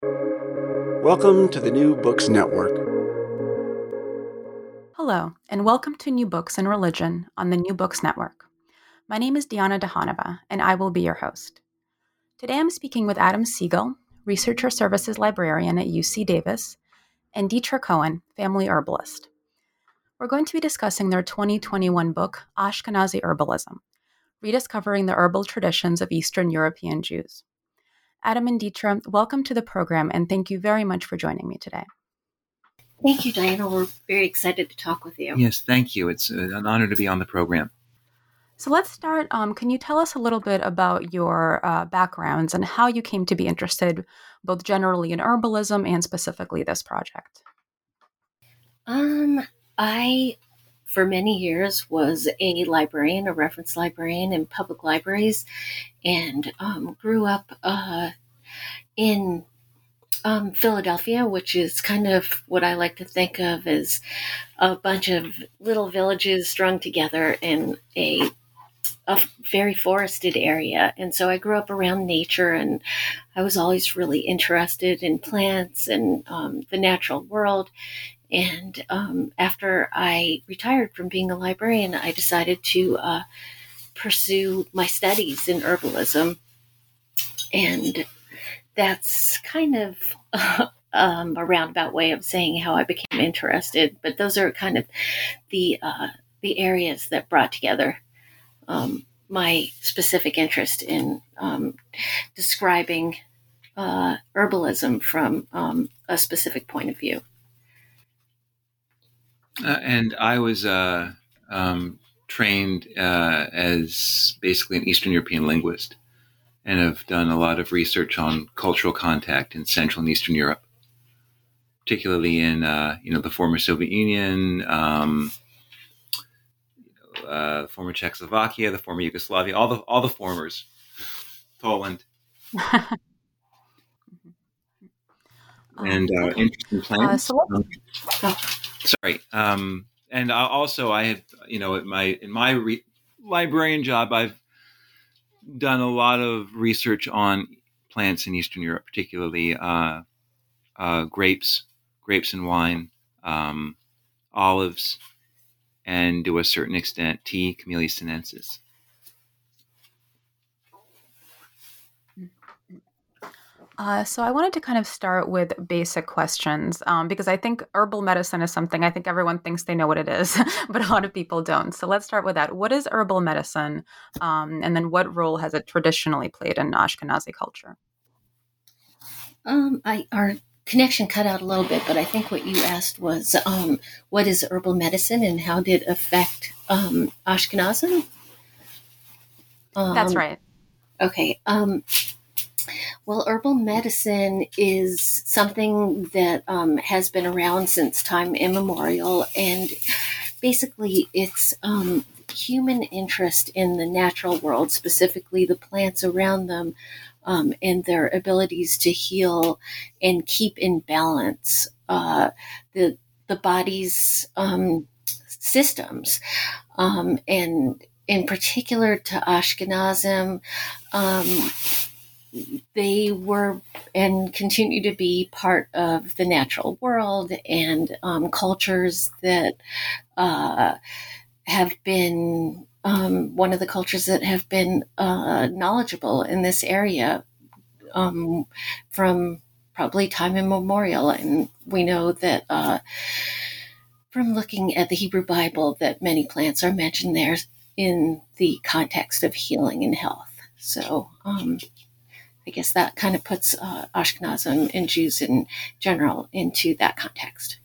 Welcome to the New Books Network. Hello, and welcome to New Books and Religion on the New Books Network. My name is Diana Dehanova, and I will be your host. Today I'm speaking with Adam Siegel, Researcher Services Librarian at UC Davis, and Deatra Cohen, Family Herbalist. We're going to be discussing their 2021 book, Ashkenazi Herbalism Rediscovering the Herbal Traditions of Eastern European Jews. Adam and Deatra, welcome to the program, and thank you very much for joining me today. Thank you, Diana. We're very excited to talk with you. Yes, thank you. It's an honor to be on the program. So let's start. Um, can you tell us a little bit about your uh, backgrounds and how you came to be interested, both generally in herbalism and specifically this project? Um, I, for many years, was a librarian, a reference librarian in public libraries, and um, grew up uh, in um, Philadelphia, which is kind of what I like to think of as a bunch of little villages strung together in a a very forested area. And so I grew up around nature and I was always really interested in plants and um, the natural world. And um, after I retired from being a librarian, I decided to uh, pursue my studies in herbalism. And that's kind of um, a roundabout way of saying how I became interested. But those are kind of the uh, the areas that brought together um, my specific interest in um, describing uh, herbalism from um, a specific point of view. Uh, and I was uh, um, trained uh, as basically an Eastern European linguist and have done a lot of research on cultural contact in Central and Eastern Europe, particularly in uh, you know the former Soviet Union, um, uh, the former Czechoslovakia, the former Yugoslavia, all the all the formers, Poland, and uh, interesting plans. So um, sorry, um, and also I have you know in my in my re- librarian job I've done a lot of research on plants in Eastern Europe, particularly uh, uh, grapes, grapes and wine, um, olives, and to a certain extent tea, camellia sinensis. Uh, so I wanted to kind of start with basic questions um, because I think herbal medicine is something I think everyone thinks they know what it is, but a lot of people don't. So let's start with that. What is herbal medicine, um, and then what role has it traditionally played in Ashkenazi culture? Um, I our connection cut out a little bit, but I think what you asked was um, what is herbal medicine and how did it affect um, Ashkenazim? Um, That's right. Okay. Um, well, herbal medicine is something that um, has been around since time immemorial, and basically it's um, human interest in the natural world, specifically the plants around them, um, and their abilities to heal and keep in balance uh, the the body's um, systems, um, and in particular to Ashkenazim. They were and continue to be part of the natural world and um, cultures that uh, have been um, one of the cultures that have been uh, knowledgeable in this area um, from probably time immemorial. And we know that uh, from looking at the Hebrew Bible that many plants are mentioned there in the context of healing and health. So um, I guess that kind of puts uh, Ashkenazim and Jews in general into that context.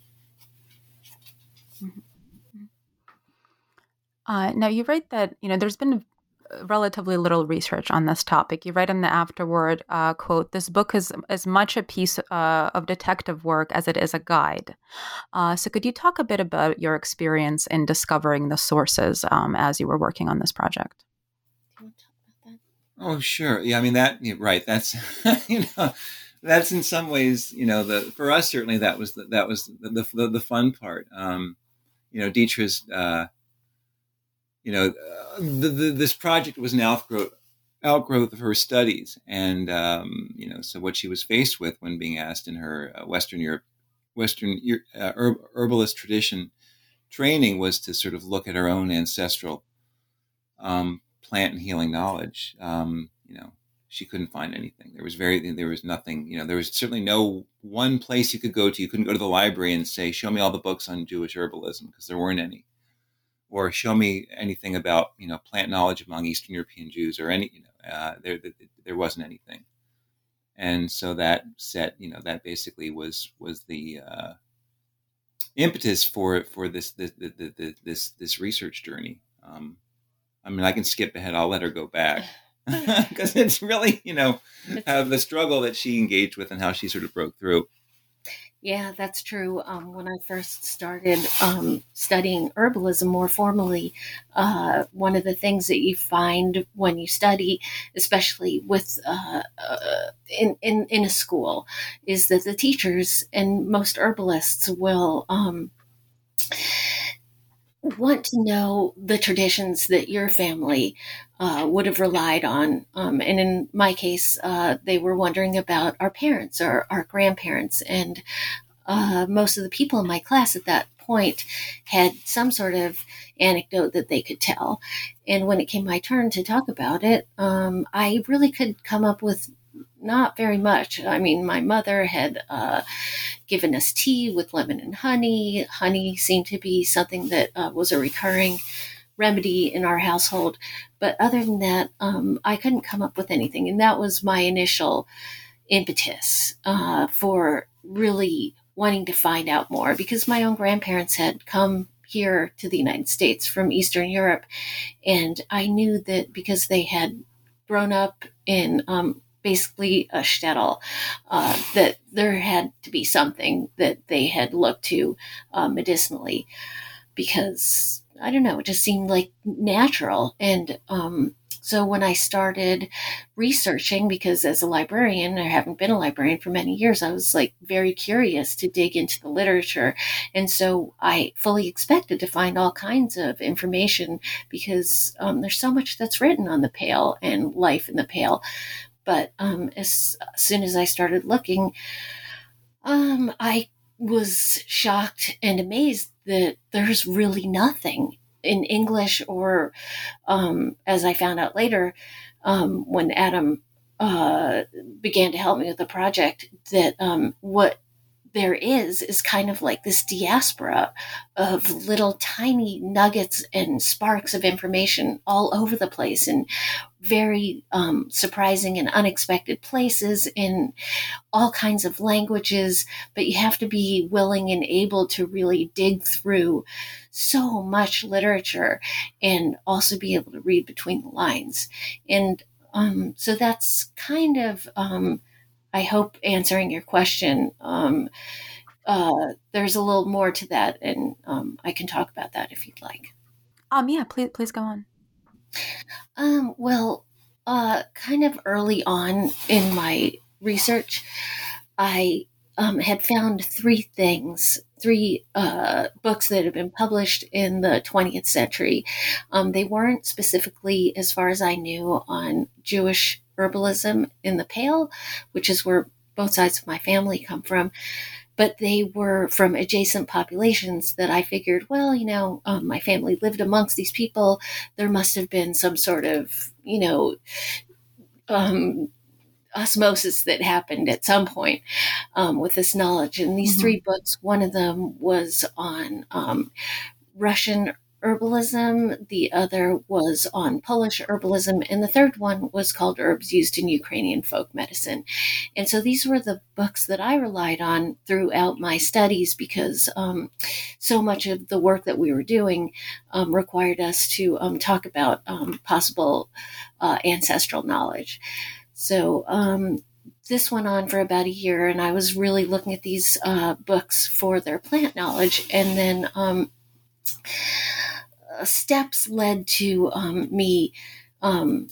Uh, now you write that you know there's been relatively little research on this topic. You write in the afterword uh, quote: "This book is as much a piece uh, of detective work as it is a guide." Uh, so, could you talk a bit about your experience in discovering the sources um, as you were working on this project? Oh, sure. Yeah, I mean that. Right. That's you know, that's in some ways, you know, the for us certainly that was the, that was the the, the fun part. Um, you know, Deatra's. Uh, you know, the, the, this project was an outgrowth outgrowth of her studies, and um, you know, so what she was faced with when being asked in her uh, Western Europe, Western uh, herbalist tradition training was to sort of look at her own ancestral um, plant and healing knowledge. Um, you know, she couldn't find anything. There was very, there was nothing. You know, there was certainly no one place you could go to. You couldn't go to the library and say, "Show me all the books on Jewish herbalism," because there weren't any, or show me anything about you know plant knowledge among Eastern European Jews or any. You know, uh, there, there there wasn't anything, and so that set, you know, that basically was was the uh, impetus for it for this this this this, this research journey. Um, I mean, I can skip ahead. I'll let her go back because it's really, you know, uh, the struggle that she engaged with and how she sort of broke through. Yeah, that's true. Um, when I first started um, studying herbalism more formally, uh, one of the things that you find when you study, especially with uh, uh, in, in in a school, is that the teachers and most herbalists will. Um, want to know the traditions that your family uh, would have relied on. Um, and in my case, uh, they were wondering about our parents or our grandparents. And uh, most of the people in my class at that point had some sort of anecdote that they could tell. And when it came my turn to talk about it, um, I really could come up with not very much. I mean, my mother had uh, given us tea with lemon and honey. Honey seemed to be something that uh, was a recurring remedy in our household. But other than that, um, I couldn't come up with anything. And that was my initial impetus uh, for really wanting to find out more because my own grandparents had come here to the United States from Eastern Europe. And I knew that because they had grown up in um, basically a shtetl, uh, that there had to be something that they had looked to uh, medicinally because I don't know, it just seemed like natural. And um, so when I started researching, because as a librarian, I haven't been a librarian for many years, I was like very curious to dig into the literature. And so I fully expected to find all kinds of information because um, there's so much that's written on the pale and life in the pale. But um, as soon as I started looking, um, I was shocked and amazed that there's really nothing in English, or um, as I found out later, um, when Adam uh, began to help me with the project, that um, what there is is kind of like this diaspora of little tiny nuggets and sparks of information all over the place in very um, surprising and unexpected places in all kinds of languages. But you have to be willing and able to really dig through so much literature and also be able to read between the lines. And um, so that's kind of um, I hope answering your question. Um, uh, there's a little more to that, and um, I can talk about that if you'd like. Um, yeah, please, please go on. Um, well, uh, kind of early on in my research, I um, had found three things, three uh, books that had been published in the 20th century. Um, they weren't specifically, as far as I knew, on Jewish herbalism in the Pale, which is where both sides of my family come from. But they were from adjacent populations that I figured, well, you know, um, my family lived amongst these people. There must have been some sort of, you know, um, osmosis that happened at some point um, with this knowledge. And these mm-hmm. three books, one of them was on um, Russian herbalism, the other was on Polish herbalism, and the third one was called Herbs Used in Ukrainian Folk Medicine. And so these were the books that I relied on throughout my studies because um, so much of the work that we were doing um, required us to um, talk about um, possible uh, ancestral knowledge. So, um, this went on for about a year, and I was really looking at these uh, books for their plant knowledge. And then um, steps led to um, me um,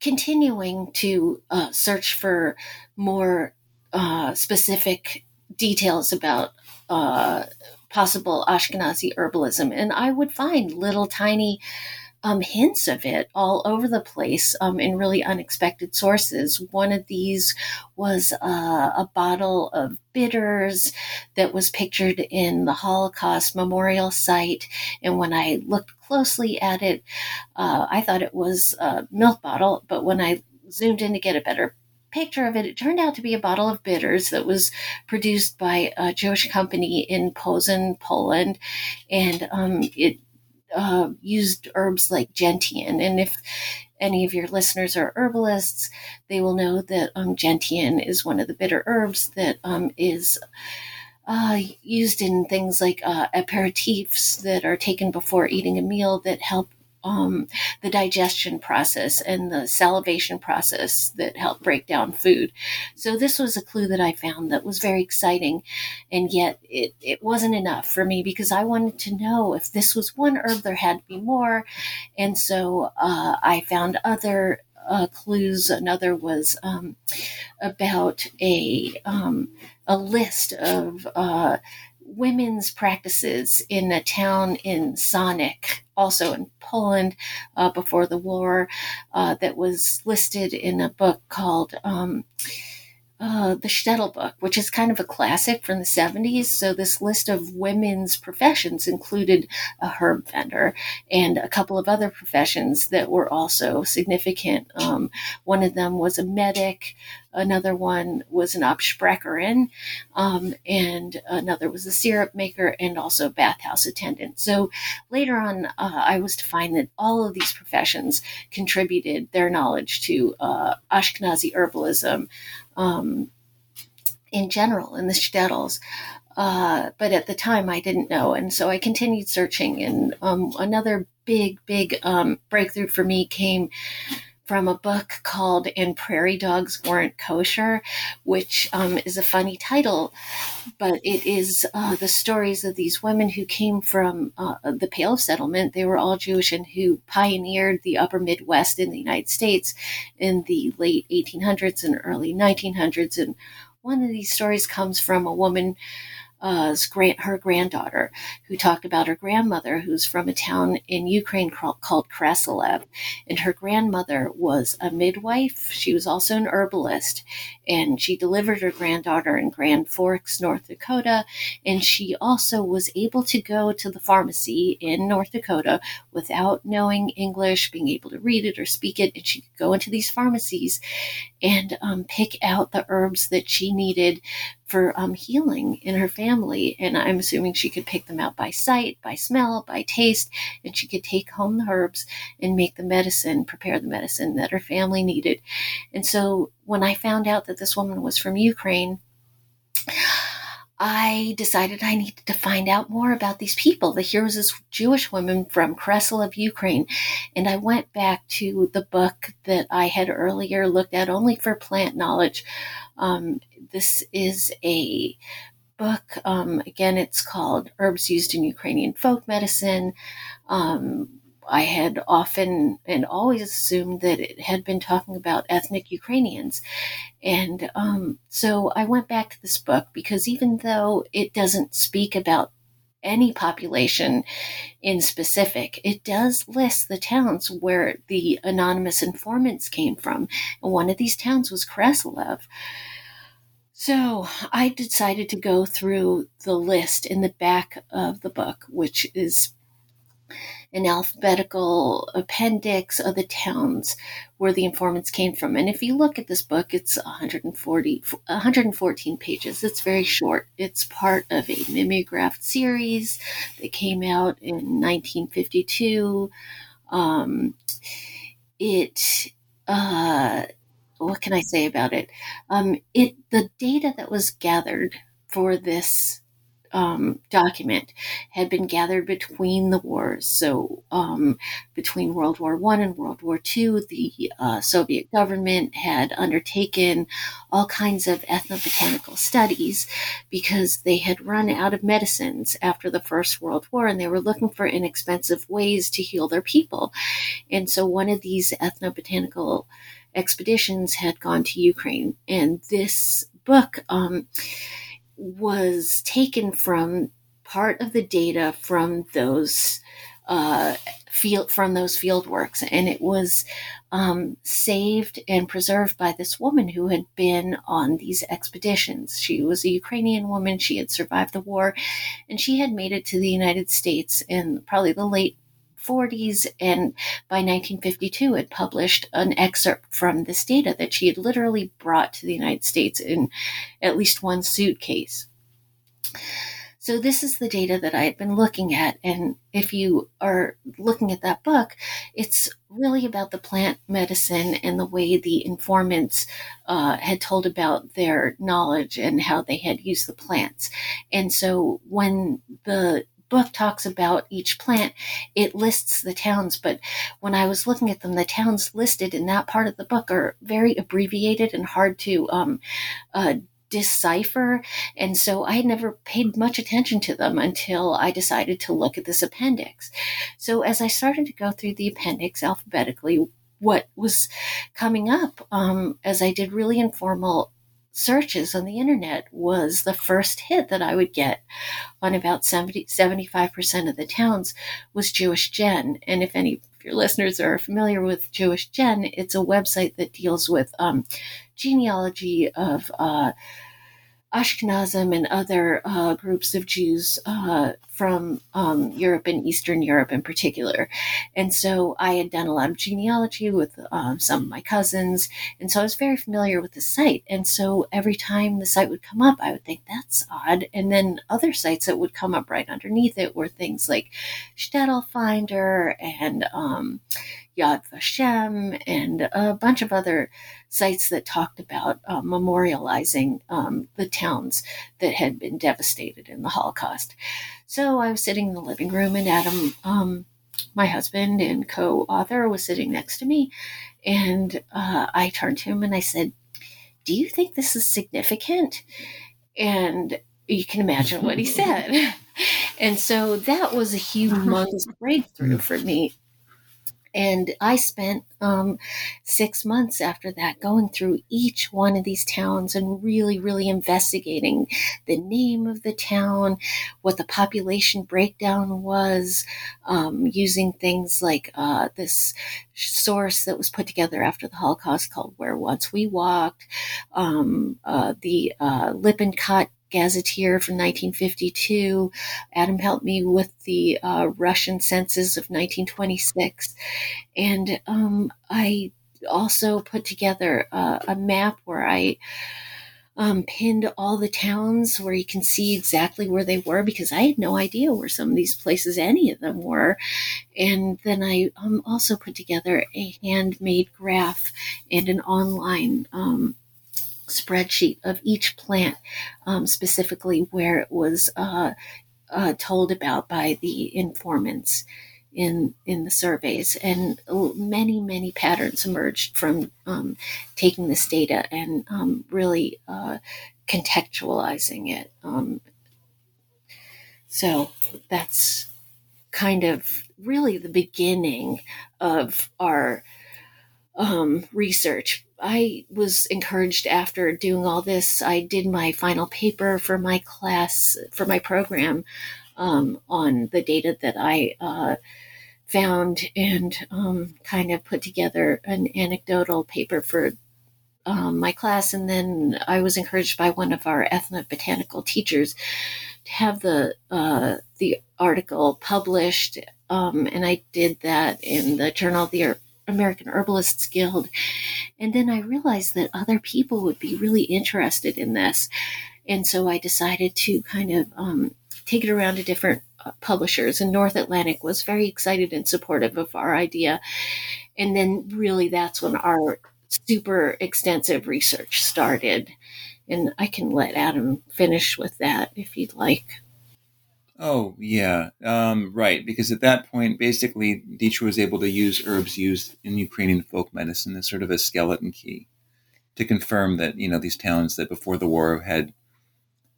continuing to uh, search for more uh, specific details about uh, possible Ashkenazi herbalism. And I would find little tiny um, hints of it all over the place um, in really unexpected sources. One of these was uh, a bottle of bitters that was pictured in the Holocaust Memorial Site. And when I looked closely at it, uh, I thought it was a milk bottle. But when I zoomed in to get a better picture of it, it turned out to be a bottle of bitters that was produced by a Jewish company in Posen, Poland. And um, it uh, used herbs like gentian. And if any of your listeners are herbalists, they will know that um, gentian is one of the bitter herbs that um, is uh, used in things like uh, aperitifs that are taken before eating a meal that help um, the digestion process and the salivation process that help break down food. So this was a clue that I found that was very exciting, and yet it, it wasn't enough for me because I wanted to know if this was one herb, there had to be more, and so uh, I found other uh, clues. Another was um, about a um, a list of uh, women's practices in a town in Sonic, also in Poland, uh, before the war, uh, that was listed in a book called. Um, uh, the Shtetl book, which is kind of a classic from the 70s. So, this list of women's professions included a herb vendor and a couple of other professions that were also significant. Um, one of them was a medic, another one was an Absprecherin, um, and another was a syrup maker and also a bathhouse attendant. So, later on, uh, I was to find that all of these professions contributed their knowledge to uh, Ashkenazi herbalism um, in general in the shtetls. Uh, but at the time, I didn't know, and so I continued searching. And um, another big, big um, breakthrough for me came from a book called And Prairie Dogs Weren't Kosher, which um, is a funny title, but it is uh, the stories of these women who came from uh, the Pale Settlement. They were all Jewish and who pioneered the upper Midwest in the United States in the late 1800s and early 1900s. And one of these stories comes from a woman uh, her granddaughter, who talked about her grandmother, who's from a town in Ukraine called Krasilev. And her grandmother was a midwife. She was also an herbalist. And she delivered her granddaughter in Grand Forks, North Dakota. And she also was able to go to the pharmacy in North Dakota without knowing English, being able to read it or speak it. And she could go into these pharmacies and um, pick out the herbs that she needed for um, healing in her family. And I'm assuming she could pick them out by sight, by smell, by taste, and she could take home the herbs and make the medicine, prepare the medicine that her family needed. And so when I found out that this woman was from Ukraine, I decided I needed to find out more about these people. The here's this Jewish woman from Krasilev Ukraine. And I went back to the book that I had earlier looked at only for plant knowledge. Um, this is a book. Um, again, it's called Herbs Used in Ukrainian Folk Medicine. Um, I had often and always assumed that it had been talking about ethnic Ukrainians. And um, so I went back to this book because even though it doesn't speak about any population in specific, it does list the towns where the anonymous informants came from. And one of these towns was Krasilev. So I decided to go through the list in the back of the book, which is an alphabetical appendix of the towns where the informants came from. And if you look at this book, it's 140, 114 pages. It's very short. It's part of a mimeographed series that came out in 1952. Um, it, uh, what can I say about it? Um, it the data that was gathered for this um, document had been gathered between the wars. So, um, between World War One and World War Two, the uh, Soviet government had undertaken all kinds of ethnobotanical studies because they had run out of medicines after the First World War, and they were looking for inexpensive ways to heal their people. And so, one of these ethnobotanical expeditions had gone to Ukraine, and this book. Um, was taken from part of the data from those uh, field from those field works, and it was um, saved and preserved by this woman who had been on these expeditions. She was a Ukrainian woman. She had survived the war, and she had made it to the United States in probably the late 40s and by 1952 had published an excerpt from this data that she had literally brought to the United States in at least one suitcase. So this is the data that I had been looking at. And if you are looking at that book, it's really about the plant medicine and the way the informants uh, had told about their knowledge and how they had used the plants. And so when the book talks about each plant, it lists the towns. But when I was looking at them, the towns listed in that part of the book are very abbreviated and hard to um, uh, decipher. And so I had never paid much attention to them until I decided to look at this appendix. So as I started to go through the appendix alphabetically, what was coming up um, as I did really informal searches on the internet was the first hit that I would get on about 70, 75% of the towns was JewishGen. And if any of your listeners are familiar with JewishGen, it's a website that deals with um, genealogy of uh, Ashkenazim and other uh, groups of Jews uh, from um, Europe and Eastern Europe in particular. And so I had done a lot of genealogy with um, some of my cousins. And so I was very familiar with the site. And so every time the site would come up, I would think, that's odd. And then other sites that would come up right underneath it were things like Shtetl Finder and, um, Yad Vashem and a bunch of other sites that talked about uh, memorializing um, the towns that had been devastated in the Holocaust. So I was sitting in the living room, and Adam, um, my husband and co author, was sitting next to me. And uh, I turned to him and I said, Do you think this is significant? And you can imagine what he said. and so that was a humongous breakthrough for me and I spent um, six months after that going through each one of these towns and really, really investigating the name of the town, what the population breakdown was, um, using things like uh, this source that was put together after the Holocaust called Where Once We Walked, um, uh, the uh, Lippincott gazetteer from 1952. Adam helped me with the uh, Russian census of 1926. And um, I also put together uh, a map where I um, pinned all the towns where you can see exactly where they were because I had no idea where some of these places, any of them were. And then I um, also put together a handmade graph and an online um, spreadsheet of each plant, um, specifically where it was uh, uh, told about by the informants in in the surveys, and many many patterns emerged from um, taking this data and um, really uh, contextualizing it. Um, so that's kind of really the beginning of our um, research. I was encouraged after doing all this. I did my final paper for my class, for my program, um, on the data that I uh, found and um, kind of put together an anecdotal paper for um, my class, and then I was encouraged by one of our ethnobotanical teachers to have the uh, the article published, um, and I did that in the Journal of the American Herbalists Guild. And then I realized that other people would be really interested in this, and so I decided to kind of um, take it around to different uh, publishers. And North Atlantic was very excited and supportive of our idea. And then, really, that's when our super extensive research started. And I can let Adam finish with that if you'd like. Oh, yeah, um, right. Because at that point, basically, Deatra was able to use herbs used in Ukrainian folk medicine as sort of a skeleton key to confirm that, you know, these towns that before the war had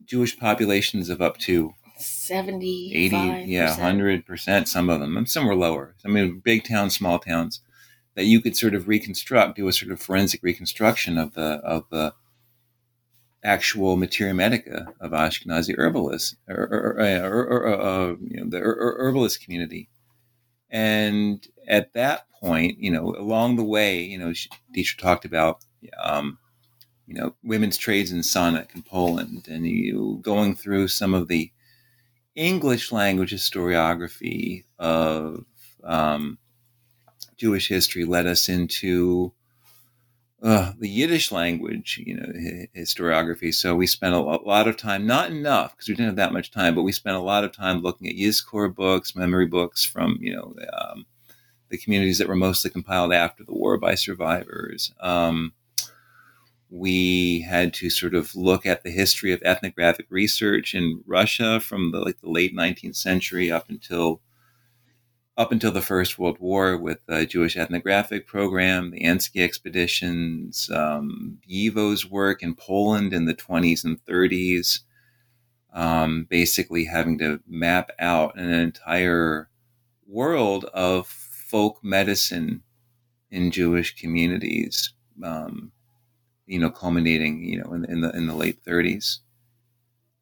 Jewish populations of up to 70, 80, yeah, 100%, some of them. And some were lower. I mean, big towns, small towns that you could sort of reconstruct, do a sort of forensic reconstruction of the of the actual materia medica of Ashkenazi herbalists or, or, or, or uh, you know, the herbalist community. And at that point, you know, along the way, you know, Deatra talked about, um, you know, women's trades in Sonic in Poland, and you going through some of the English language historiography of um, Jewish history led us into uh, the Yiddish language, you know, historiography. So we spent a lot of time, not enough because we didn't have that much time, but we spent a lot of time looking at Yizkor books, memory books from, you know, um, the communities that were mostly compiled after the war by survivors. Um, we had to sort of look at the history of ethnographic research in Russia from the like the late 19th century up until up until the First World War with the Jewish ethnographic program, the Ansky expeditions, um, Yivo's work in Poland in the 20s and 30s, um, basically having to map out an entire world of folk medicine in Jewish communities, um, you know, culminating, you know, in, in the in the late 30s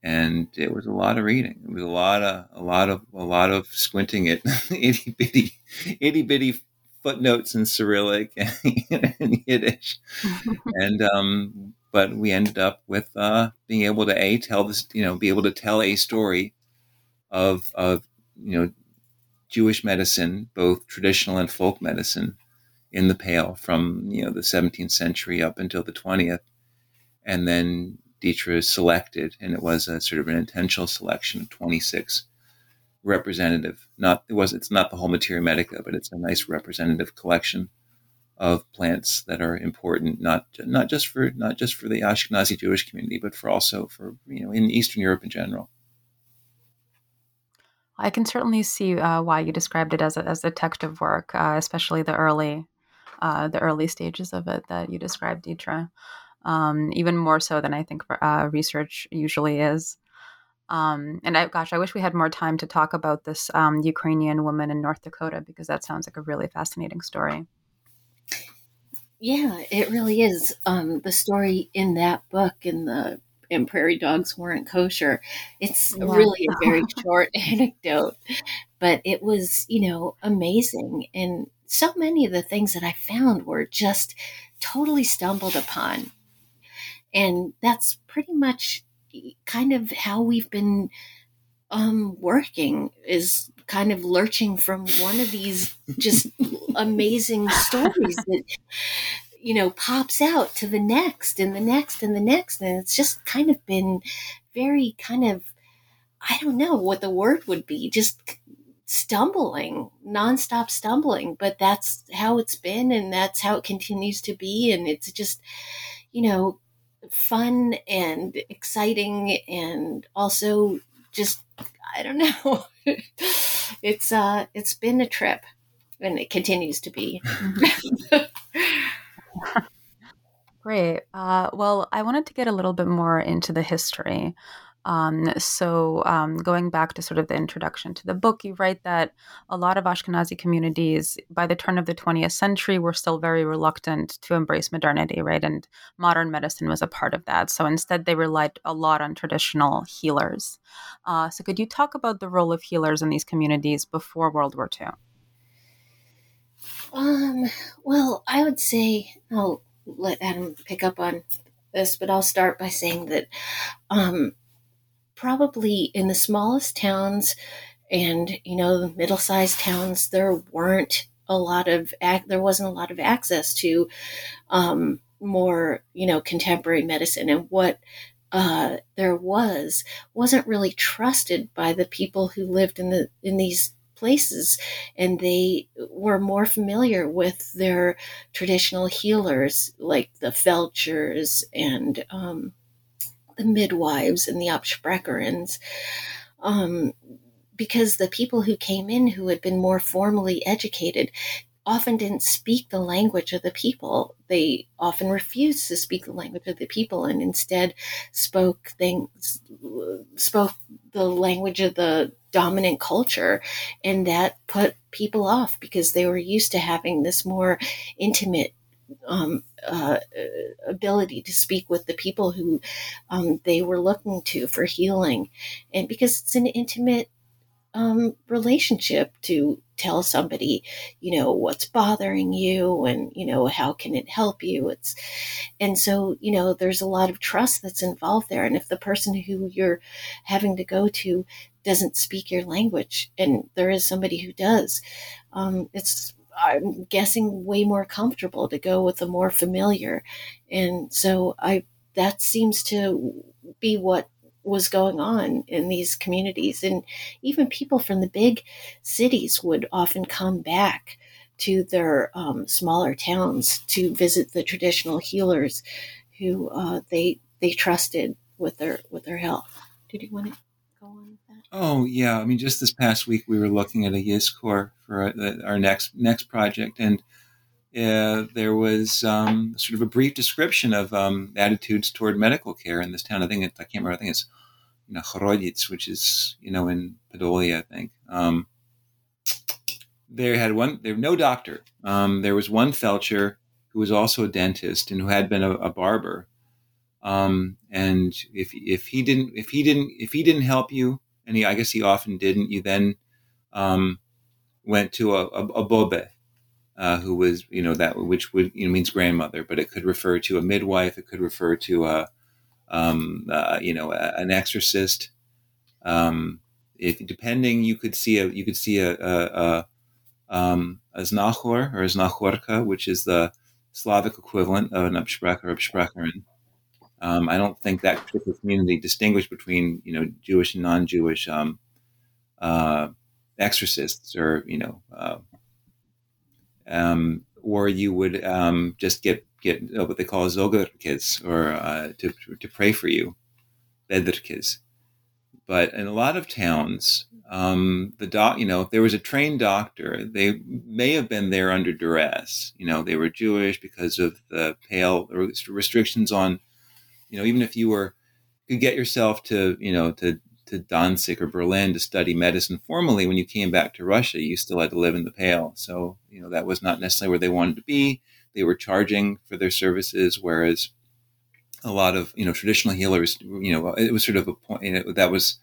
and it was a lot of reading. It was a lot of a lot of a lot of squinting at itty bitty itty bitty footnotes in Cyrillic and Yiddish, and um, but we ended up with uh, being able to a tell this you know be able to tell a story of of you know Jewish medicine, both traditional and folk medicine, in the Pale from you know the 17th century up until the 20th, and then Deatra selected, and it was a sort of an intentional selection of 26 representative. Not it was it's not the whole materia medica, but it's a nice representative collection of plants that are important not not just for not just for the Ashkenazi Jewish community, but for also for you know in Eastern Europe in general. I can certainly see uh, why you described it as a, as detective work, uh, especially the early uh, the early stages of it that you described, Deatra um, even more so than I think uh, research usually is. Um, and I, gosh, I wish we had more time to talk about this um, Ukrainian woman in North Dakota because that sounds like a really fascinating story. Yeah, it really is. Um, the story in that book, in the and prairie dogs weren't kosher. It's yeah. really a very short anecdote, but it was, you know, amazing. And so many of the things that I found were just totally stumbled upon. And that's pretty much kind of how we've been um, working is kind of lurching from one of these just amazing stories that you know pops out to the next and the next and the next. And it's just kind of been very kind of i don't know what the word would be just stumbling nonstop stumbling. But that's how it's been and that's how it continues to be. And it's just you know fun and exciting and also just I don't know. it's uh it's been a trip and it continues to be. Great. Uh, well, I wanted to get a little bit more into the history. Um, so, um, going back to sort of the introduction to the book, you write that a lot of Ashkenazi communities by the turn of the 20th century were still very reluctant to embrace modernity, right? And modern medicine was a part of that. So, instead, they relied a lot on traditional healers. Uh, so, could you talk about the role of healers in these communities before World War II? Um, well, I would say, I'll let Adam pick up on this, but I'll start by saying that um, probably in the smallest towns and you know the middle-sized towns, there weren't a lot of there wasn't a lot of access to um, more you know contemporary medicine, and what uh, there was wasn't really trusted by the people who lived in the in these places. And they were more familiar with their traditional healers like the felchers and um, the midwives and the Absprecherins um, because the people who came in who had been more formally educated often didn't speak the language of the people. They often refused to speak the language of the people and instead spoke things, spoke the language of the dominant culture. And that put people off because they were used to having this more intimate um, uh, ability to speak with the people who um, they were looking to for healing. And because it's an intimate um, relationship to tell somebody, you know, what's bothering you and, you know, how can it help you? It's, and so, you know, there's a lot of trust that's involved there. And if the person who you're having to go to doesn't speak your language and there is somebody who does, um, it's, I'm guessing way more comfortable to go with the more familiar. And so I, that seems to be what was going on in these communities. And even people from the big cities would often come back to their um, smaller towns to visit the traditional healers who uh, they they trusted with their with their health. Did you want to go on? Oh yeah, I mean, just this past week we were looking at a Yizkor for our, next next project, and uh, there was um, sort of a brief description of um, attitudes toward medical care in this town. I think it, I can't remember. I think it's you know, which is, you know, in Podolia, I think. Um, there had one, there no doctor. Um, there was one felcher who was also a dentist and who had been a, a barber. Um, and if, if he didn't, if he didn't, if he didn't help you, and he, I guess he often didn't, you then, um, went to a, a, a bobe, uh, who was, you know, that, which would, you know, means grandmother, but it could refer to a midwife. It could refer to a, um, uh, you know, a, an exorcist. Um, if depending, you could see a you could see a a, a, um, a znachor or a znachorka, which is the Slavic equivalent of an Absprecher or Absprecherin. Um, I don't think that particular community distinguished between you know Jewish and non-Jewish um, uh, exorcists, or you know, uh, um, or you would um, just get get what they call zogerkes, or uh, to, to pray for you, bedrkes. But in a lot of towns, um, the doc, you know, if there was a trained doctor, they may have been there under duress. You know, they were Jewish because of the pale restrictions on, you know, even if you were could get yourself to, you know, to to Danzig or Berlin to study medicine formally, when you came back to Russia, you still had to live in the Pale. So, you know, that was not necessarily where they wanted to be. They were charging for their services, whereas a lot of, you know, traditional healers, you know, it was sort of a point, you know, that was,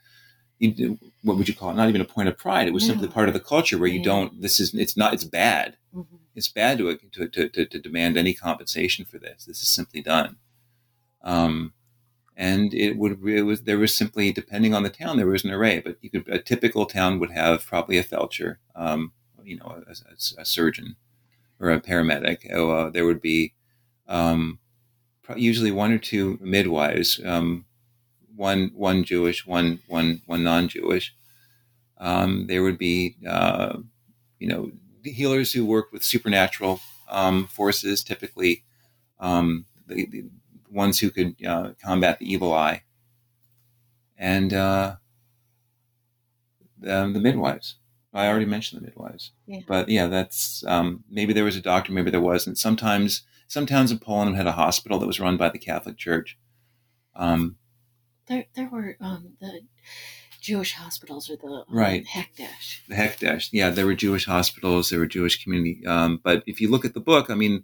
what would you call it? Not even a point of pride. It was simply part of the culture where you don't, this is, it's not, it's bad. Mm-hmm. It's bad to, to, to, to, demand any compensation for this. This is simply done. Um, and it would it was there was simply depending on the town there was an array but you could a typical town would have probably a felcher um, you know a, a, a, surgeon or a paramedic. Uh, there would be um, usually one or two midwives um, one one Jewish one one one non-Jewish. Um, there would be uh, you know healers who work with supernatural um, forces typically um, the, the ones who could uh, combat the evil eye, and uh, the, the, midwives. I already mentioned the midwives, yeah. but yeah, that's um, maybe there was a doctor, maybe there wasn't. Sometimes, some towns in Poland had a hospital that was run by the Catholic Church. Um, there, there were um, the Jewish hospitals or the um, right Hekdesh. The Hekdesh, yeah, there were Jewish hospitals, there were Jewish community. Um, but if you look at the book, I mean,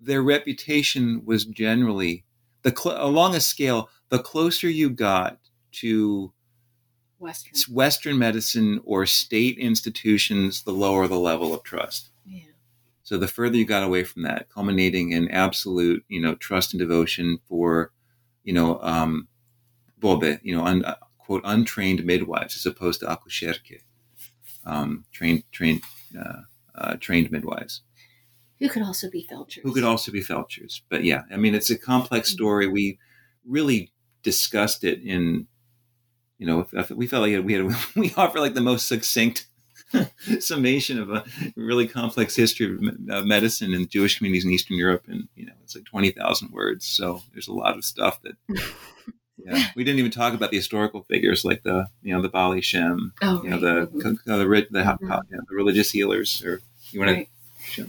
their reputation was generally the cl- along a scale, the closer you got to Western. Western medicine or state institutions, the lower the level of trust. Yeah. So the further you got away from that, culminating in absolute, you know, trust and devotion for, you know, um, bobe, you know, un, uh, quote, untrained midwives as opposed to akuszerki, um, trained, trained, uh, uh, trained midwives. Who could also be felchers. Who could also be felchers. But yeah, I mean, it's a complex mm-hmm. story. We really discussed it in, you know, we felt like we had, we offer like the most succinct summation of a really complex history of medicine in Jewish communities in Eastern Europe, and you know, it's like twenty thousand words. So there's a lot of stuff that. Yeah, we didn't even talk about the historical figures like the you know the Baalei Shem, oh, you know the mm-hmm. the, the, the, mm-hmm. the, religious healers, or you want right. to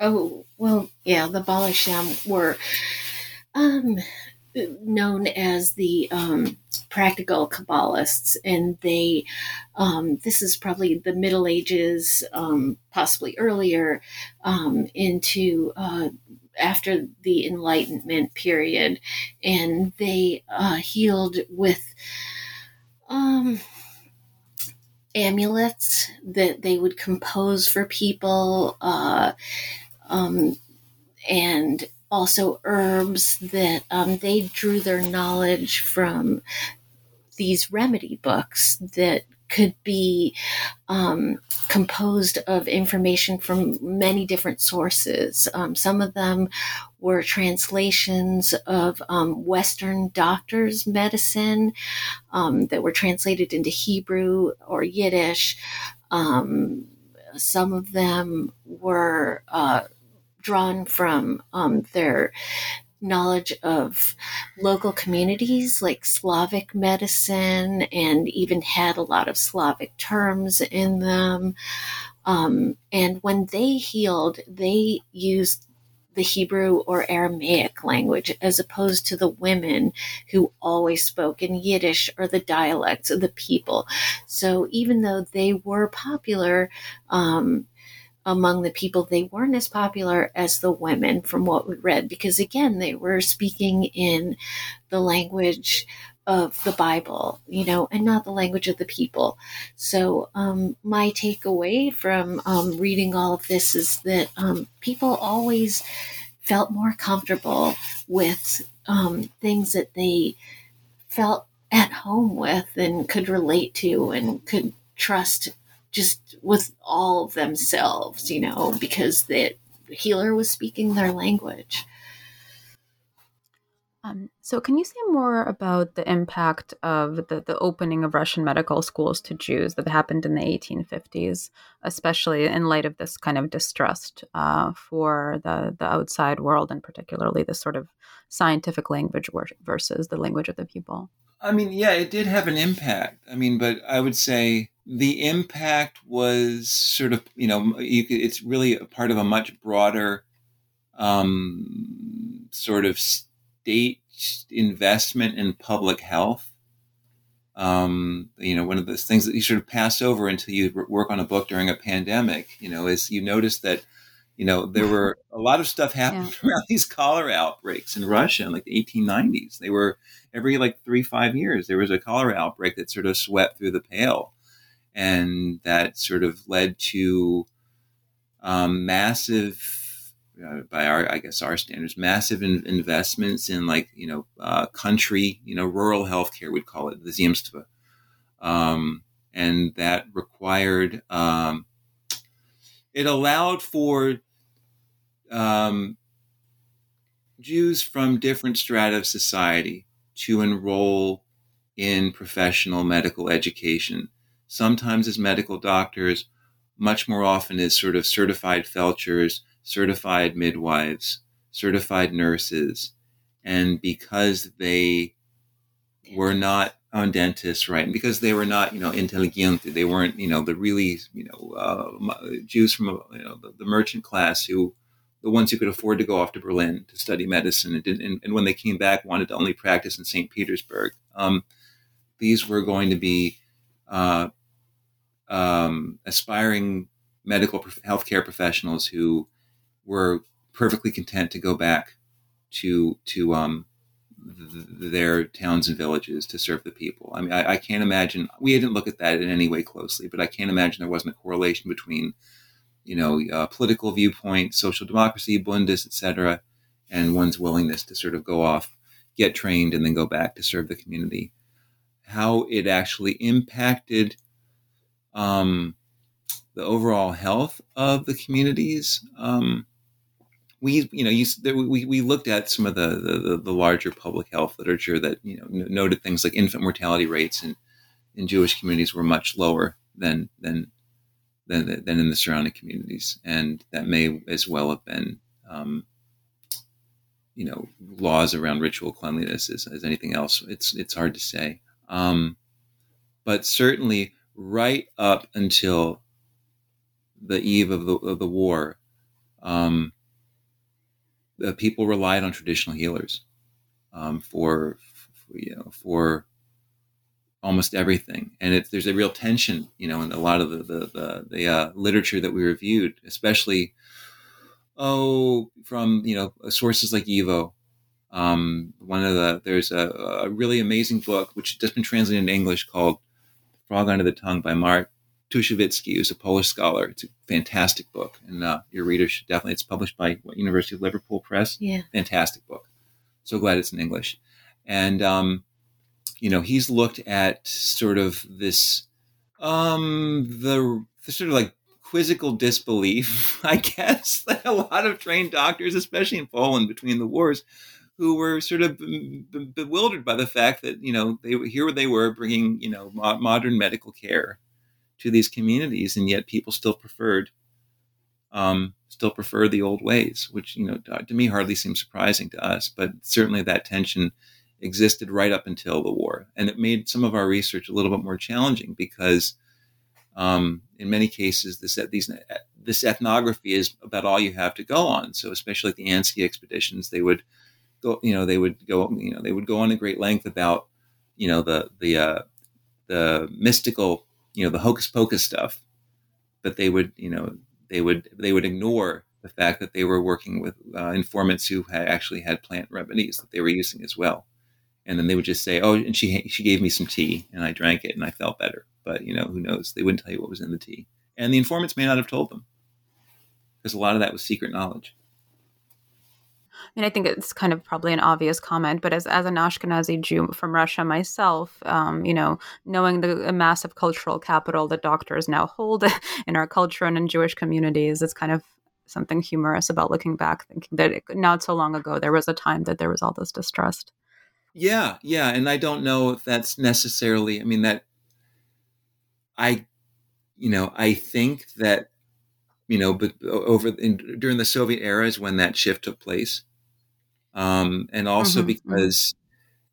Oh, well, yeah, the Baalei Shem were um, known as the um, practical Kabbalists, and they, um, this is probably the Middle Ages, um, possibly earlier, um, into uh, after the Enlightenment period, and they uh, healed with. Um, amulets that they would compose for people uh, um, and also herbs that um, they drew their knowledge from these remedy books that could be um, composed of information from many different sources. Um, some of them were translations of um, Western doctors' medicine um, that were translated into Hebrew or Yiddish. Um, some of them were uh, drawn from um, their knowledge of local communities like Slavic medicine and even had a lot of Slavic terms in them. Um, and when they healed, they used the Hebrew or Aramaic language as opposed to the women who always spoke in Yiddish or the dialects of the people. So even though they were popular, um, among the people, they weren't as popular as the women from what we read, because again, they were speaking in the language of the Bible, you know, and not the language of the people. So, um, my takeaway from um, reading all of this is that um, people always felt more comfortable with um, things that they felt at home with and could relate to and could trust just with all of themselves, you know, because the healer was speaking their language. Um, so, can you say more about the impact of the, the opening of Russian medical schools to Jews that happened in the 1850s, especially in light of this kind of distrust uh, for the, the outside world and particularly the sort of scientific language versus the language of the people? I mean, yeah, it did have an impact. I mean, but I would say the impact was sort of you know you it's really a part of a much broader um, sort of state investment in public health. Um, you know, one of those things that you sort of pass over until you work on a book during a pandemic. You know, is you notice that you know there were a lot of stuff happening yeah. around these cholera outbreaks in Russia in like the 1890s. They were every like three five years there was a cholera outbreak that sort of swept through the pale and that sort of led to um, massive, uh, by our I guess our standards, massive in- investments in like you know uh, country, you know rural healthcare, we'd call it the Zemstva, um, and that required um, it allowed for um, Jews from different strata of society to enroll in professional medical education sometimes as medical doctors, much more often as sort of certified feldshers, certified midwives, certified nurses. And because they were not on dentists, right? And because they were not, you know, intelligente, they weren't, you know, the really, you know, uh, Jews from, you know, the, the, merchant class who, the ones who could afford to go off to Berlin to study medicine, and, and, and when they came back, wanted to only practice in St. Petersburg. Um, these were going to be uh, um, aspiring medical healthcare professionals who were perfectly content to go back to to um, their towns and villages to serve the people. I mean, I, I, can't imagine. We didn't look at that in any way closely, but I can't imagine there wasn't a correlation between, you know, uh, political viewpoint, social democracy, Bundes, etc., and one's willingness to sort of go off, get trained, and then go back to serve the community. How it actually impacted um, the overall health of the communities. Um, we you know you, we, we looked at some of the, the, the larger public health literature that you know noted things like infant mortality rates in in Jewish communities were much lower than than than, than in the surrounding communities, and that may as well have been um, you know laws around ritual cleanliness as, as anything else. It's it's hard to say, um, but certainly right up until the eve of the of the war. Um, uh, people relied on traditional healers um, for, for, you know for almost everything, and it, there's a real tension, you know, in a lot of the the the, the uh, literature that we reviewed, especially oh from you know sources like YIVO. Um, one of the there's a, a, really amazing book which has just been translated into English called "Frog Under the Tongue" by Mark Tuszewicki, who's a Polish scholar. It's a fantastic book, and uh, your readers should definitely. It's published by what, University of Liverpool Press. Yeah, fantastic book. So glad it's in English, and um, you know he's looked at sort of this um, the, the sort of like quizzical disbelief, I guess, that a lot of trained doctors, especially in Poland between the wars, who were sort of bewildered by the fact that you know they here they were bringing you know modern medical care to these communities, and yet people still preferred um, still prefer the old ways, which you know to me hardly seems surprising to us. But certainly that tension existed right up until the war, and it made some of our research a little bit more challenging because um, in many cases this these this ethnography is about all you have to go on. So especially at the Ansky expeditions, they would you know, they would go, you know, they would go on a great length about, you know, the the uh, the mystical you know the hocus pocus stuff. But they would you know they would they would ignore the fact that they were working with uh, informants who had actually had plant remedies that they were using as well. And then they would just say oh and she she gave me some tea and i drank it and i felt better. But you know who knows? They wouldn't tell you what was in the tea. And the informants may not have told them because a lot of that was secret knowledge mean, I think it's kind of probably an obvious comment, but as, as an Ashkenazi Jew from Russia myself, um, you know, knowing the massive cultural capital that doctors now hold in our culture and in Jewish communities, it's kind of something humorous about looking back, thinking that it, not so long ago there was a time that there was all this distrust. Yeah, yeah, and I don't know if that's necessarily. I mean, that I, you know, I think that you know, but over in, during the Soviet era is when that shift took place um, and also mm-hmm. mm-hmm. because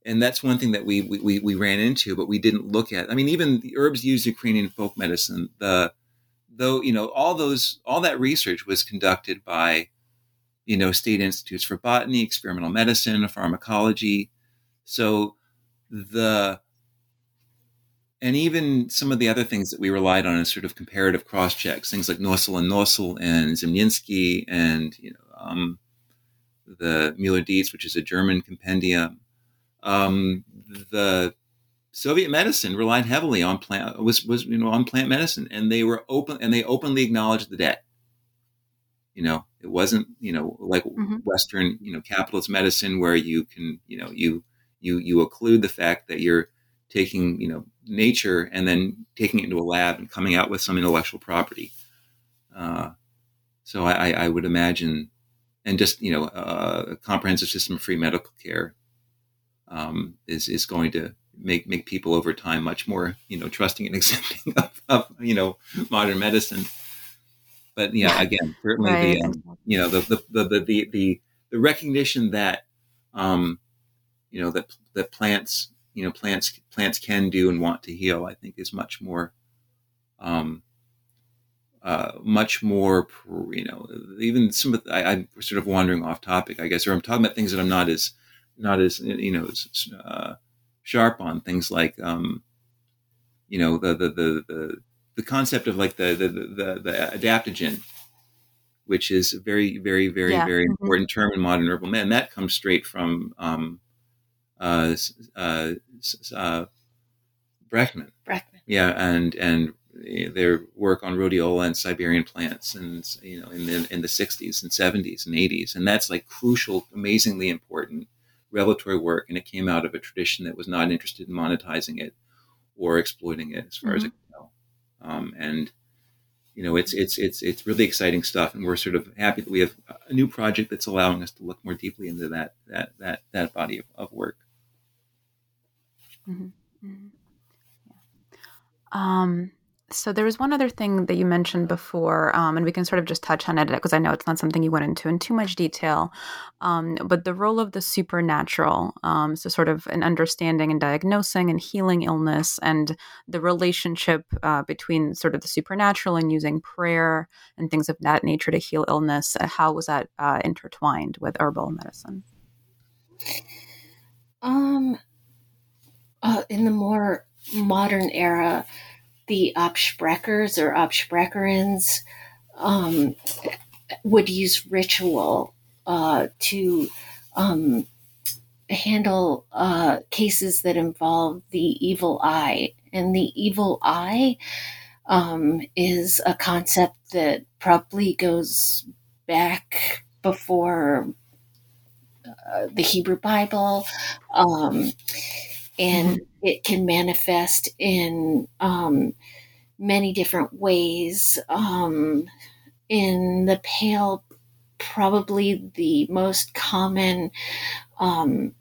and that's one thing that we, we we ran into, but we didn't look at. I mean, even the herbs used Ukrainian folk medicine, the though you know all those all that research was conducted by you know state institutes for botany, experimental medicine, pharmacology. So the and even some of the other things that we relied on as sort of comparative cross checks, things like Nossel and Nossel and Zimninsky and you know um, the Müller Dietz, which is a German compendium. Um, the Soviet medicine relied heavily on plant was was you know on plant medicine, and they were open and they openly acknowledged the debt. You know, it wasn't you know like mm-hmm. Western you know capitalist medicine where you can you know you you you occlude the fact that you're taking you know nature and then taking it into a lab and coming out with some intellectual property. Uh, so I, I would imagine and just you know uh, a comprehensive system of free medical care um, is is going to make make people over time much more you know trusting and accepting of, of you know modern medicine. But yeah, again, certainly right. the um, you know the the, the the the the recognition that um, you know that that plants you know plants plants can do and want to heal, I think is much more um, uh, much more, you know, even some of the, I, am sort of wandering off topic, I guess, or I'm talking about things that I'm not as, not as, you know, uh, sharp on things like, um, you know, the, the, the, the, the concept of like the, the, the, the adaptogen, which is a very, very, very, yeah. very mm-hmm. important term in modern herbal medicine. That comes straight from, um, uh, uh, uh, Brekhman. Brekhman. Yeah. And, and their work on rhodiola and Siberian plants, and you know, in the in the 60s and 70s and 80s, and that's like crucial, amazingly important revelatory work, and it came out of a tradition that was not interested in monetizing it or exploiting it, as far mm-hmm. as it can tell. Um, and you know, it's it's it's it's really exciting stuff, and we're sort of happy that we have a new project that's allowing us to look more deeply into that that that that body of, of work. Mm-hmm. Mm-hmm. Yeah. Um, so there was one other thing that you mentioned before, um, and we can sort of just touch on it because I know it's not something you went into in too much detail. Um, but the role of the supernatural, um, so sort of an understanding and diagnosing and healing illness, and the relationship uh, between sort of the supernatural and using prayer and things of that nature to heal illness. Uh, how was that uh, intertwined with herbal medicine? Um, uh, in the more modern era the Absprechers or Absprecherins um, would use ritual uh, to um, handle uh, cases that involve the evil eye. And the evil eye um, is a concept that probably goes back before uh, the Hebrew Bible. Um, and mm-hmm. it can manifest in um, many different ways. Um, in the Pale, probably the most common um,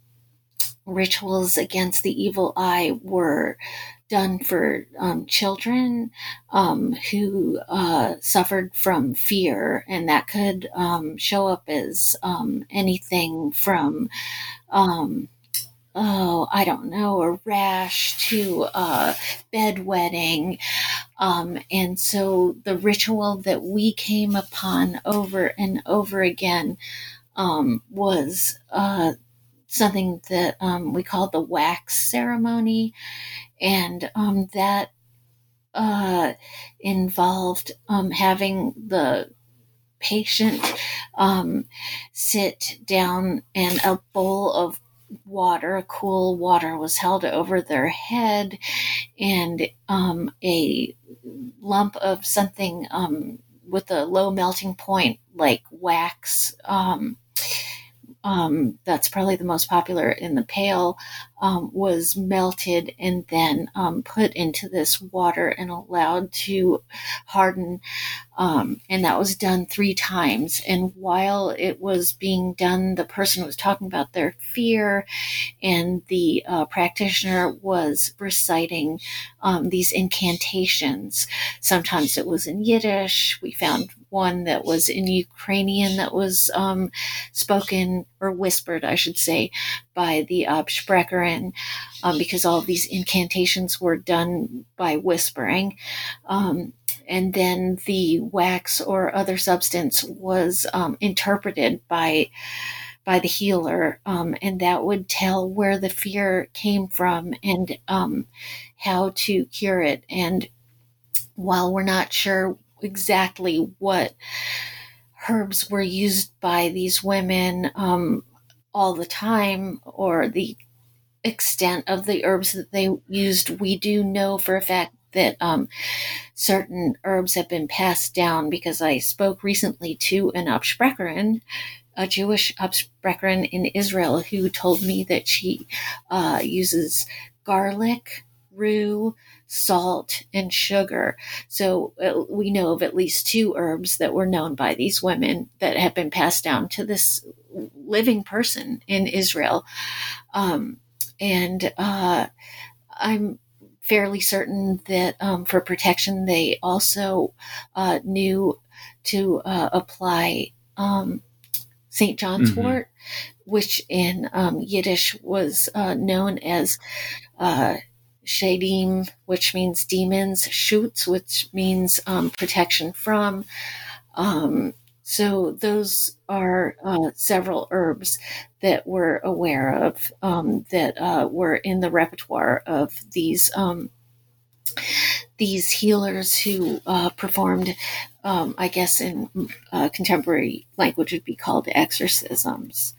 rituals against the evil eye were done for um, children um, who uh, suffered from fear, and that could um, show up as um, anything from um, oh, I don't know, a rash to a bedwetting. Um, and so the ritual that we came upon over and over again um, was uh, something that um, we called the wax ceremony. And um, that uh, involved um, having the patient um, sit down and a bowl of water, cool water, was held over their head, and um, a lump of something um, with a low melting point, like wax. Um, that's probably the most popular in the Pale, um, was melted and then um, put into this water and allowed to harden. Um, and that was done three times. And while it was being done, the person was talking about their fear, and the uh, practitioner was reciting um, these incantations. Sometimes it was in Yiddish. We found one that was in Ukrainian that was um, spoken or whispered, I should say, by the Absprecher um, because all of these incantations were done by whispering. Um, and then the wax or other substance was um, interpreted by by the healer, um, and that would tell where the fear came from and um, how to cure it. And while we're not sure exactly what herbs were used by these women um, all the time or the extent of the herbs that they used, we do know for a fact that um, certain herbs have been passed down because I spoke recently to an Absprecherin, a Jewish Absprecherin in Israel, who told me that she uh, uses garlic, rue, salt, and sugar. So uh, we know of at least two herbs that were known by these women that have been passed down to this living person in Israel. Um, and uh, I'm fairly certain that um, for protection, they also uh, knew to uh, apply um, St. John's mm-hmm. wort, which in um, Yiddish was uh, known as uh, Shadim, which means demons, shoots, which means um, protection from. Um, so those are uh, several herbs that we're aware of um, that uh, were in the repertoire of these um, these healers who uh, performed, um, I guess, in uh, contemporary language would be called exorcisms.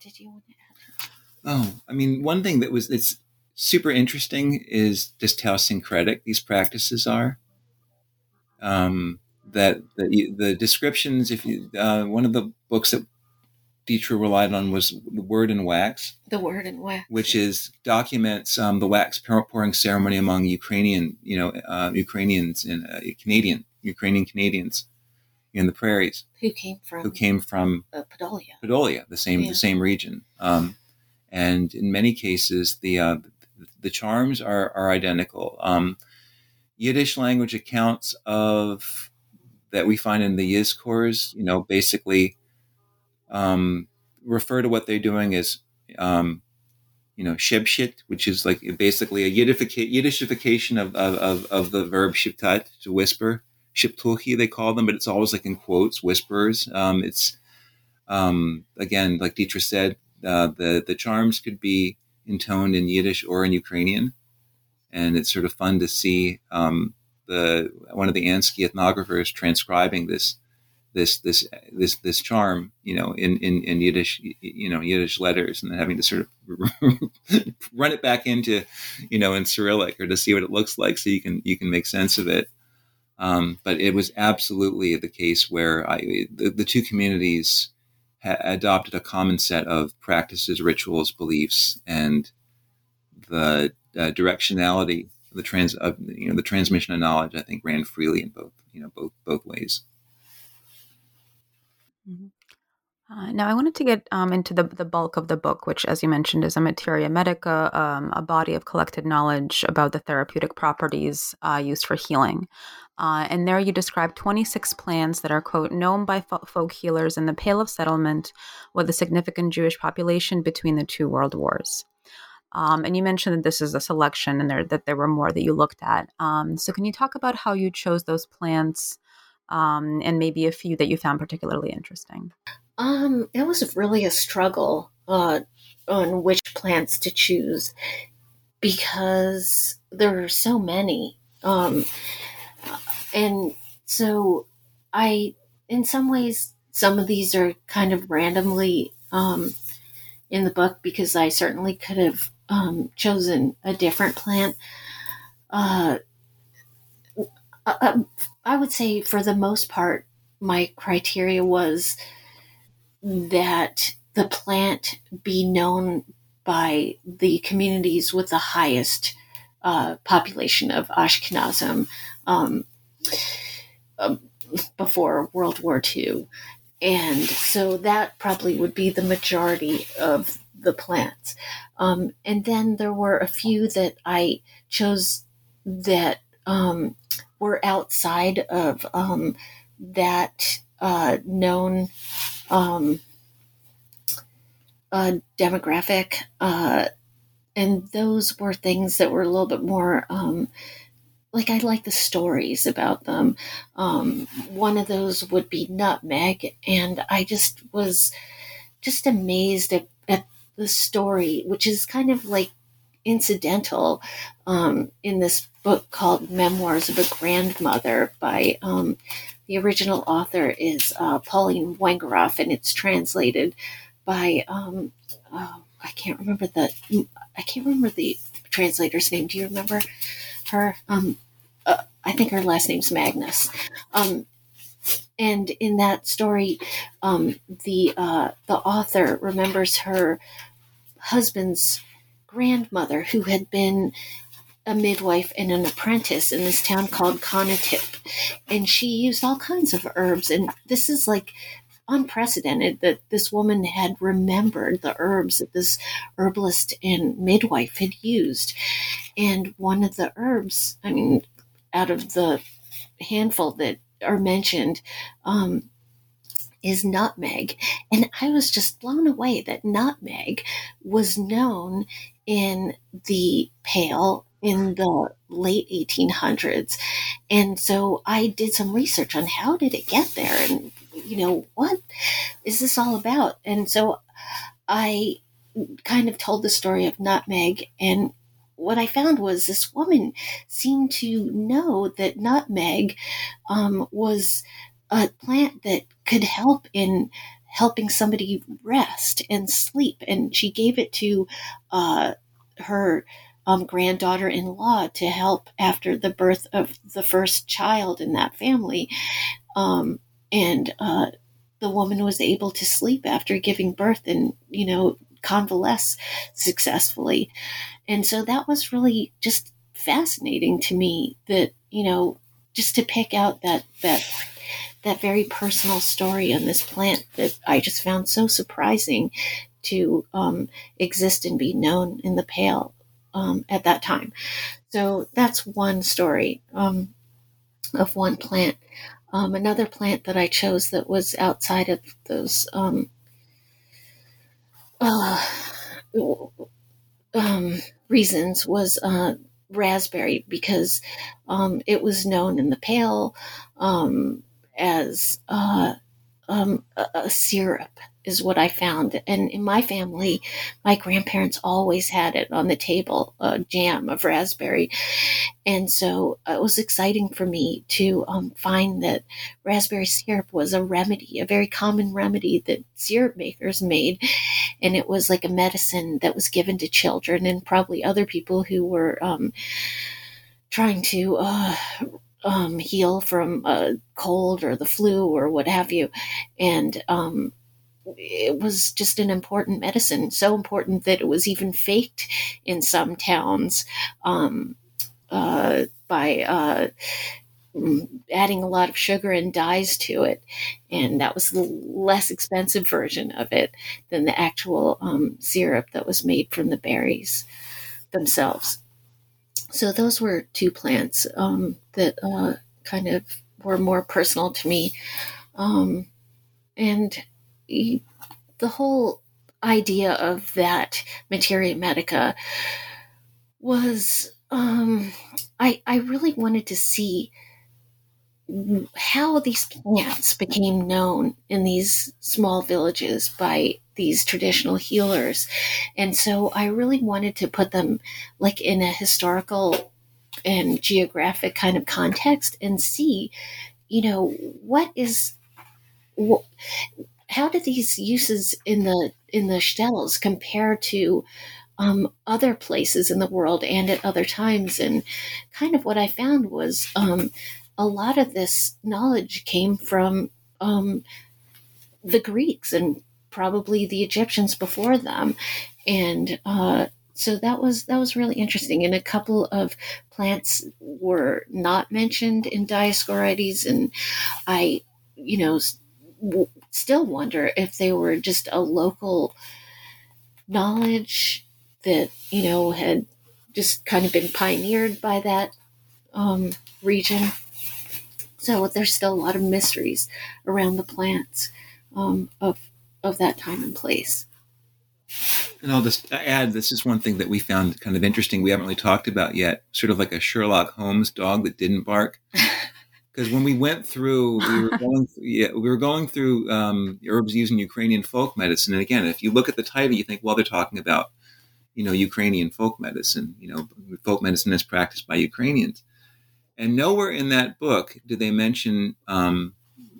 Did you want to add? Oh, I mean, one thing that was it's super interesting is just how syncretic these practices are. Um, that the, the descriptions, if you, uh, one of the books that Deatra relied on was the Word and Wax. The Word and Wax, which is documents um, the wax pouring ceremony among Ukrainian, you know, uh, Ukrainians and uh, Canadian Ukrainian Canadians in the prairies who came from who came from uh, Podolia, Podolia, the same yeah. the same region. Um, and in many cases, the uh, the charms are are identical. Um, Yiddish language accounts of that we find in the Yizkors, you know, basically um, refer to what they're doing as, um, you know, shebshit, which is like basically a Yiddishification of, of, of, the verb shiptat, to whisper. Shiptuchi, they call them, but it's always like in quotes, whispers. Um, it's, um, again, like Deatra said, uh, the, the charms could be intoned in Yiddish or in Ukrainian. And it's sort of fun to see um, the one of the Ansky ethnographers transcribing this this this this this charm, you know, in in, in Yiddish, you know, Yiddish letters, and then having to sort of run it back into, you know, in Cyrillic or to see what it looks like, so you can you can make sense of it. Um, but it was absolutely the case where I, the, the two communities ha- adopted a common set of practices, rituals, beliefs, and the uh, directionality the trans you know the transmission of knowledge I think ran freely in both you know both both ways. Mm-hmm. Uh, now, I wanted to get um, into the, the bulk of the book, which, as you mentioned, is a materia medica, um, a body of collected knowledge about the therapeutic properties uh, used for healing. Uh, and there you describe 26 plants that are, quote, known by fo- folk healers in the Pale of Settlement with a significant Jewish population between the two world wars. Um, and you mentioned that this is a selection and there, that there were more that you looked at. Um, so, can you talk about how you chose those plants um, and maybe a few that you found particularly interesting? Um, it was really a struggle uh, on which plants to choose because there are so many. Um, and so I, in some ways, some of these are kind of randomly um, in the book because I certainly could have um, chosen a different plant. Uh, uh, uh, I would say, for the most part, my criteria was that the plant be known by the communities with the highest uh, population of Ashkenazim um, uh, before World War II. And so that probably would be the majority of the plants. Um, and then there were a few that I chose that um, were outside of um, that uh, known um, uh, demographic. Uh, and those were things that were a little bit more um, like I like the stories about them. Um, one of those would be Nutmeg, and I just was just amazed at, at the story, which is kind of like incidental um, in this book called Memoirs of a Grandmother by um, the original author is uh, Pauline Wengeroff, and it's translated by um, oh, I can't remember the I can't remember the translator's name. Do you remember her? Um, uh, I think her last name's Magnus. Um, and in that story, um, the uh, the author remembers her husband's grandmother who had been a midwife and an apprentice in this town called Konotop. And she used all kinds of herbs. And this is like unprecedented that this woman had remembered the herbs that this herbalist and midwife had used. And one of the herbs, I mean, out of the handful that are mentioned, um, is nutmeg. And I was just blown away that nutmeg was known in the Pale in the late 1800s. And so I did some research on how did it get there and you know what is this all about? And so I kind of told the story of nutmeg and what I found was this woman seemed to know that nutmeg um, was a plant that could help in helping somebody rest and sleep. And she gave it to uh, her um, granddaughter in law to help after the birth of the first child in that family. Um, and uh, the woman was able to sleep after giving birth and, you know, convalesce successfully. And so that was really just fascinating to me that, you know, just to pick out that, that, that very personal story on this plant that I just found so surprising to um, exist and be known in the Pale um, at that time. So that's one story um, of one plant. Um, another plant that I chose that was outside of those um, uh, um, reasons was uh, raspberry because um, it was known in the Pale um, as uh, um, a, a, syrup is what I found. And in my family, my grandparents always had it on the table, a jam of raspberry. And so uh, it was exciting for me to um, find that raspberry syrup was a remedy, a very common remedy that syrup makers made. And it was like a medicine that was given to children and probably other people who were um, trying to. Uh, um, heal from a cold or the flu or what have you. And um, it was just an important medicine, so important that it was even faked in some towns um, uh, by uh, adding a lot of sugar and dyes to it. And that was the less expensive version of it than the actual um, syrup that was made from the berries themselves. So those were two plants um, that uh, kind of were more personal to me. Um, and the whole idea of that materia medica was um, I, I really wanted to see how these plants became known in these small villages by these traditional healers. And so I really wanted to put them like in a historical and geographic kind of context and see, you know, what is how do these uses in the in the shtetls compare to um, other places in the world and at other times? And kind of what I found was um, a lot of this knowledge came from um, the Greeks and probably the Egyptians before them, and uh, so that was that was really interesting. And a couple of plants were not mentioned in Dioscorides, and I, you know, still wonder if they were just a local knowledge that you know had just kind of been pioneered by that um, region. So there's still a lot of mysteries around the plants um, of of that time and place. And I'll just add this is one thing that we found kind of interesting. We haven't really talked about yet. Sort of like a Sherlock Holmes dog that didn't bark. because when we went through, we were going, through, yeah, we were going through um, herbs using Ukrainian folk medicine. And again, if you look at the title, you think, well, they're talking about, you know, Ukrainian folk medicine. You know, folk medicine is practiced by Ukrainians, and nowhere in that book do they mention um,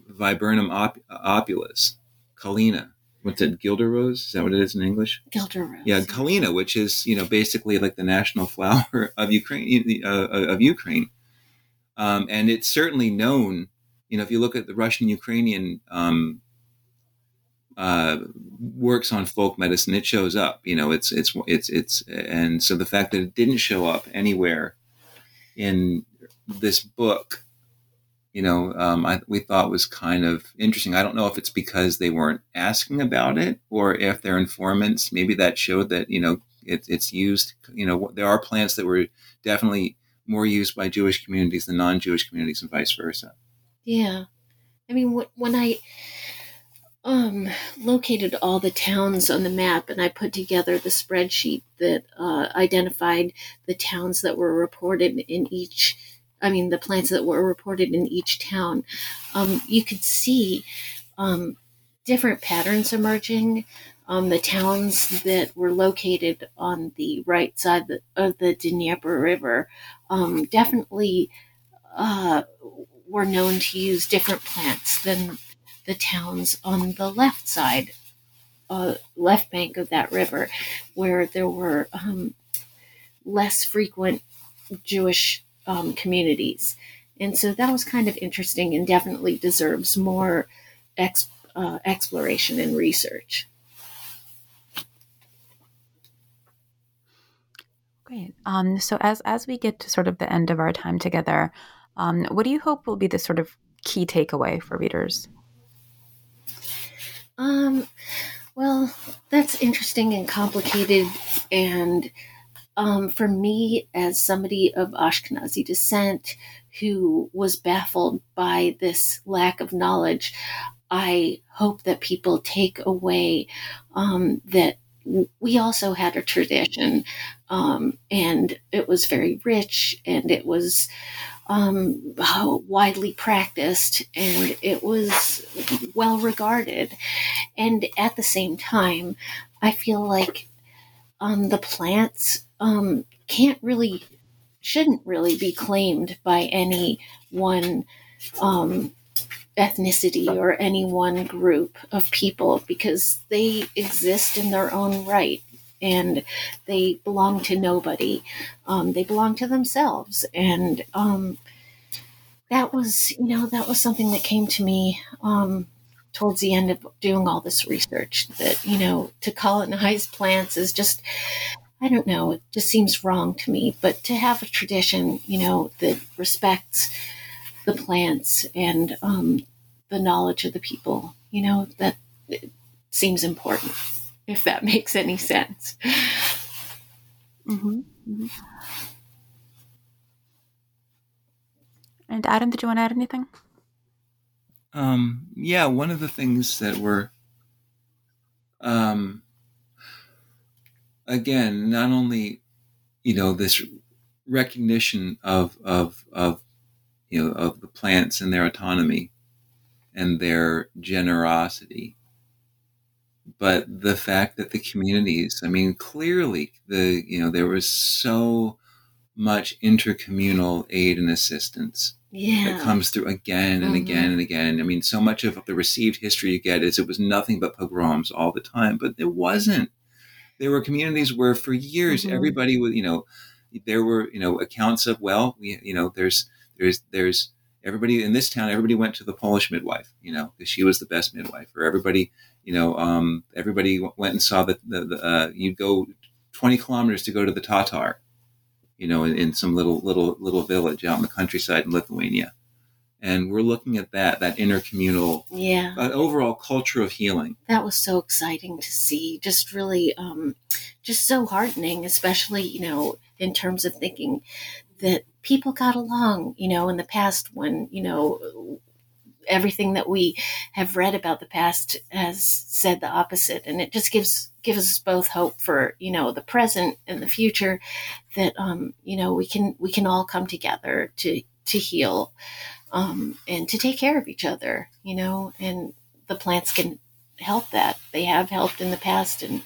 Viburnum op- opulus, Kaleena. What's it, Gilder rose? Is that what it is in English? Guelder rose. Yeah, Kaleena, which is you know basically like the national flower of Ukraine. Uh, of Ukraine um, and it's certainly known, you know, if you look at the Russian Ukrainian um, uh, works on folk medicine, it shows up. You know, it's it's it's it's, and so the fact that it didn't show up anywhere in this book, you know, um, I, we thought was kind of interesting. I don't know if it's because they weren't asking about it, or if they're informants. Maybe that showed that you know it, it's used. You know, there are plants that were definitely more used by Jewish communities than non-Jewish communities, and vice versa. Yeah, I mean, when I um, located all the towns on the map and I put together the spreadsheet that uh, identified the towns that were reported in each, I mean, the plants that were reported in each town, um, you could see um, different patterns emerging. Um, the towns that were located on the right side of the Dnieper River um, definitely uh, were known to use different plants than the towns on the left side, uh, left bank of that river, where there were um, less frequent Jewish um, communities. And so that was kind of interesting and definitely deserves more uh, exploration and research. Great. Um, so as as we get to sort of the end of our time together, um, what do you hope will be the sort of key takeaway for readers? Um, well, that's interesting and complicated. And um, for me, as somebody of Ashkenazi descent who was baffled by this lack of knowledge, I hope that people take away um, that we also had a tradition um, and it was very rich and it was um, widely practiced and it was well regarded. And at the same time, I feel like um, the plants um, can't really, shouldn't really be claimed by any one um, ethnicity or any one group of people because they exist in their own right and they belong to nobody. Um, they belong to themselves. And um, that was, you know, that was something that came to me um, towards the end of doing all this research that, you know, to colonize plants is just, I don't know, it just seems wrong to me. But to have a tradition, you know, that respects the plants and um, the knowledge of the people, you know, that seems important if that makes any sense. Mm-hmm. Mm-hmm. And Adam, did you want to add anything? Um, yeah, one of the things that we're, um, again, not only, you know, this recognition of, of, of, you know, of the plants and their autonomy and their generosity, but the fact that the communities, I mean, clearly the, you know, there was so much intercommunal aid and assistance yeah. that comes through again and mm-hmm. again and again. I mean, so much of the received history you get is it was nothing but pogroms all the time, but it wasn't. There were communities where for years mm-hmm. everybody was, you know, there were, you know, accounts of, well, we, you know, there's, there's, there's, everybody in this town, everybody went to the Polish midwife, you know, because she was the best midwife. Or everybody, you know, um, everybody went and saw that the, the uh, you'd go 20 kilometers to go to the Tatar, you know, in, in, some little little little village out in the countryside in Lithuania. And we're looking at that that intercommunal, yeah, uh, overall culture of healing. That was so exciting to see. Just really, um, just so heartening, especially you know in terms of thinking that people got along, you know, in the past when, you know, everything that we have read about the past has said the opposite. And it just gives gives us both hope for, you know, the present and the future that um, you know, we can we can all come together to to heal um, and to take care of each other, you know, and the plants can help that. They have helped in the past and it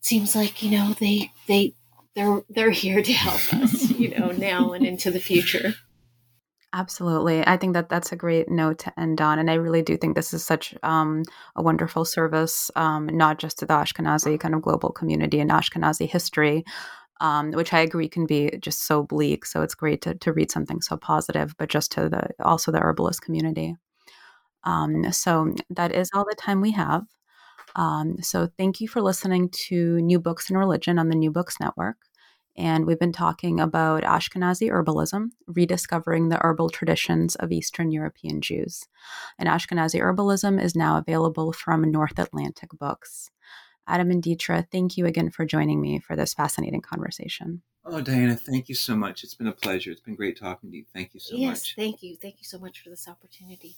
seems like, you know, they they they're they're here to help us, you know, now and into the future. Absolutely. I think that that's a great note to end on. And I really do think this is such um, a wonderful service, um, not just to the Ashkenazi kind of global community and Ashkenazi history, um, which I agree can be just so bleak. So it's great to, to read something so positive, but just to the also the herbalist community. Um, so that is all the time we have. Um, so thank you for listening to New Books and Religion on the New Books Network and we've been talking about Ashkenazi herbalism, rediscovering the herbal traditions of Eastern European Jews. And Ashkenazi herbalism is now available from North Atlantic Books. Adam and Deatra, thank you again for joining me for this fascinating conversation. Oh, Diana, thank you so much. It's been a pleasure. It's been great talking to you. Thank you so yes, much. Yes, thank you. Thank you so much for this opportunity.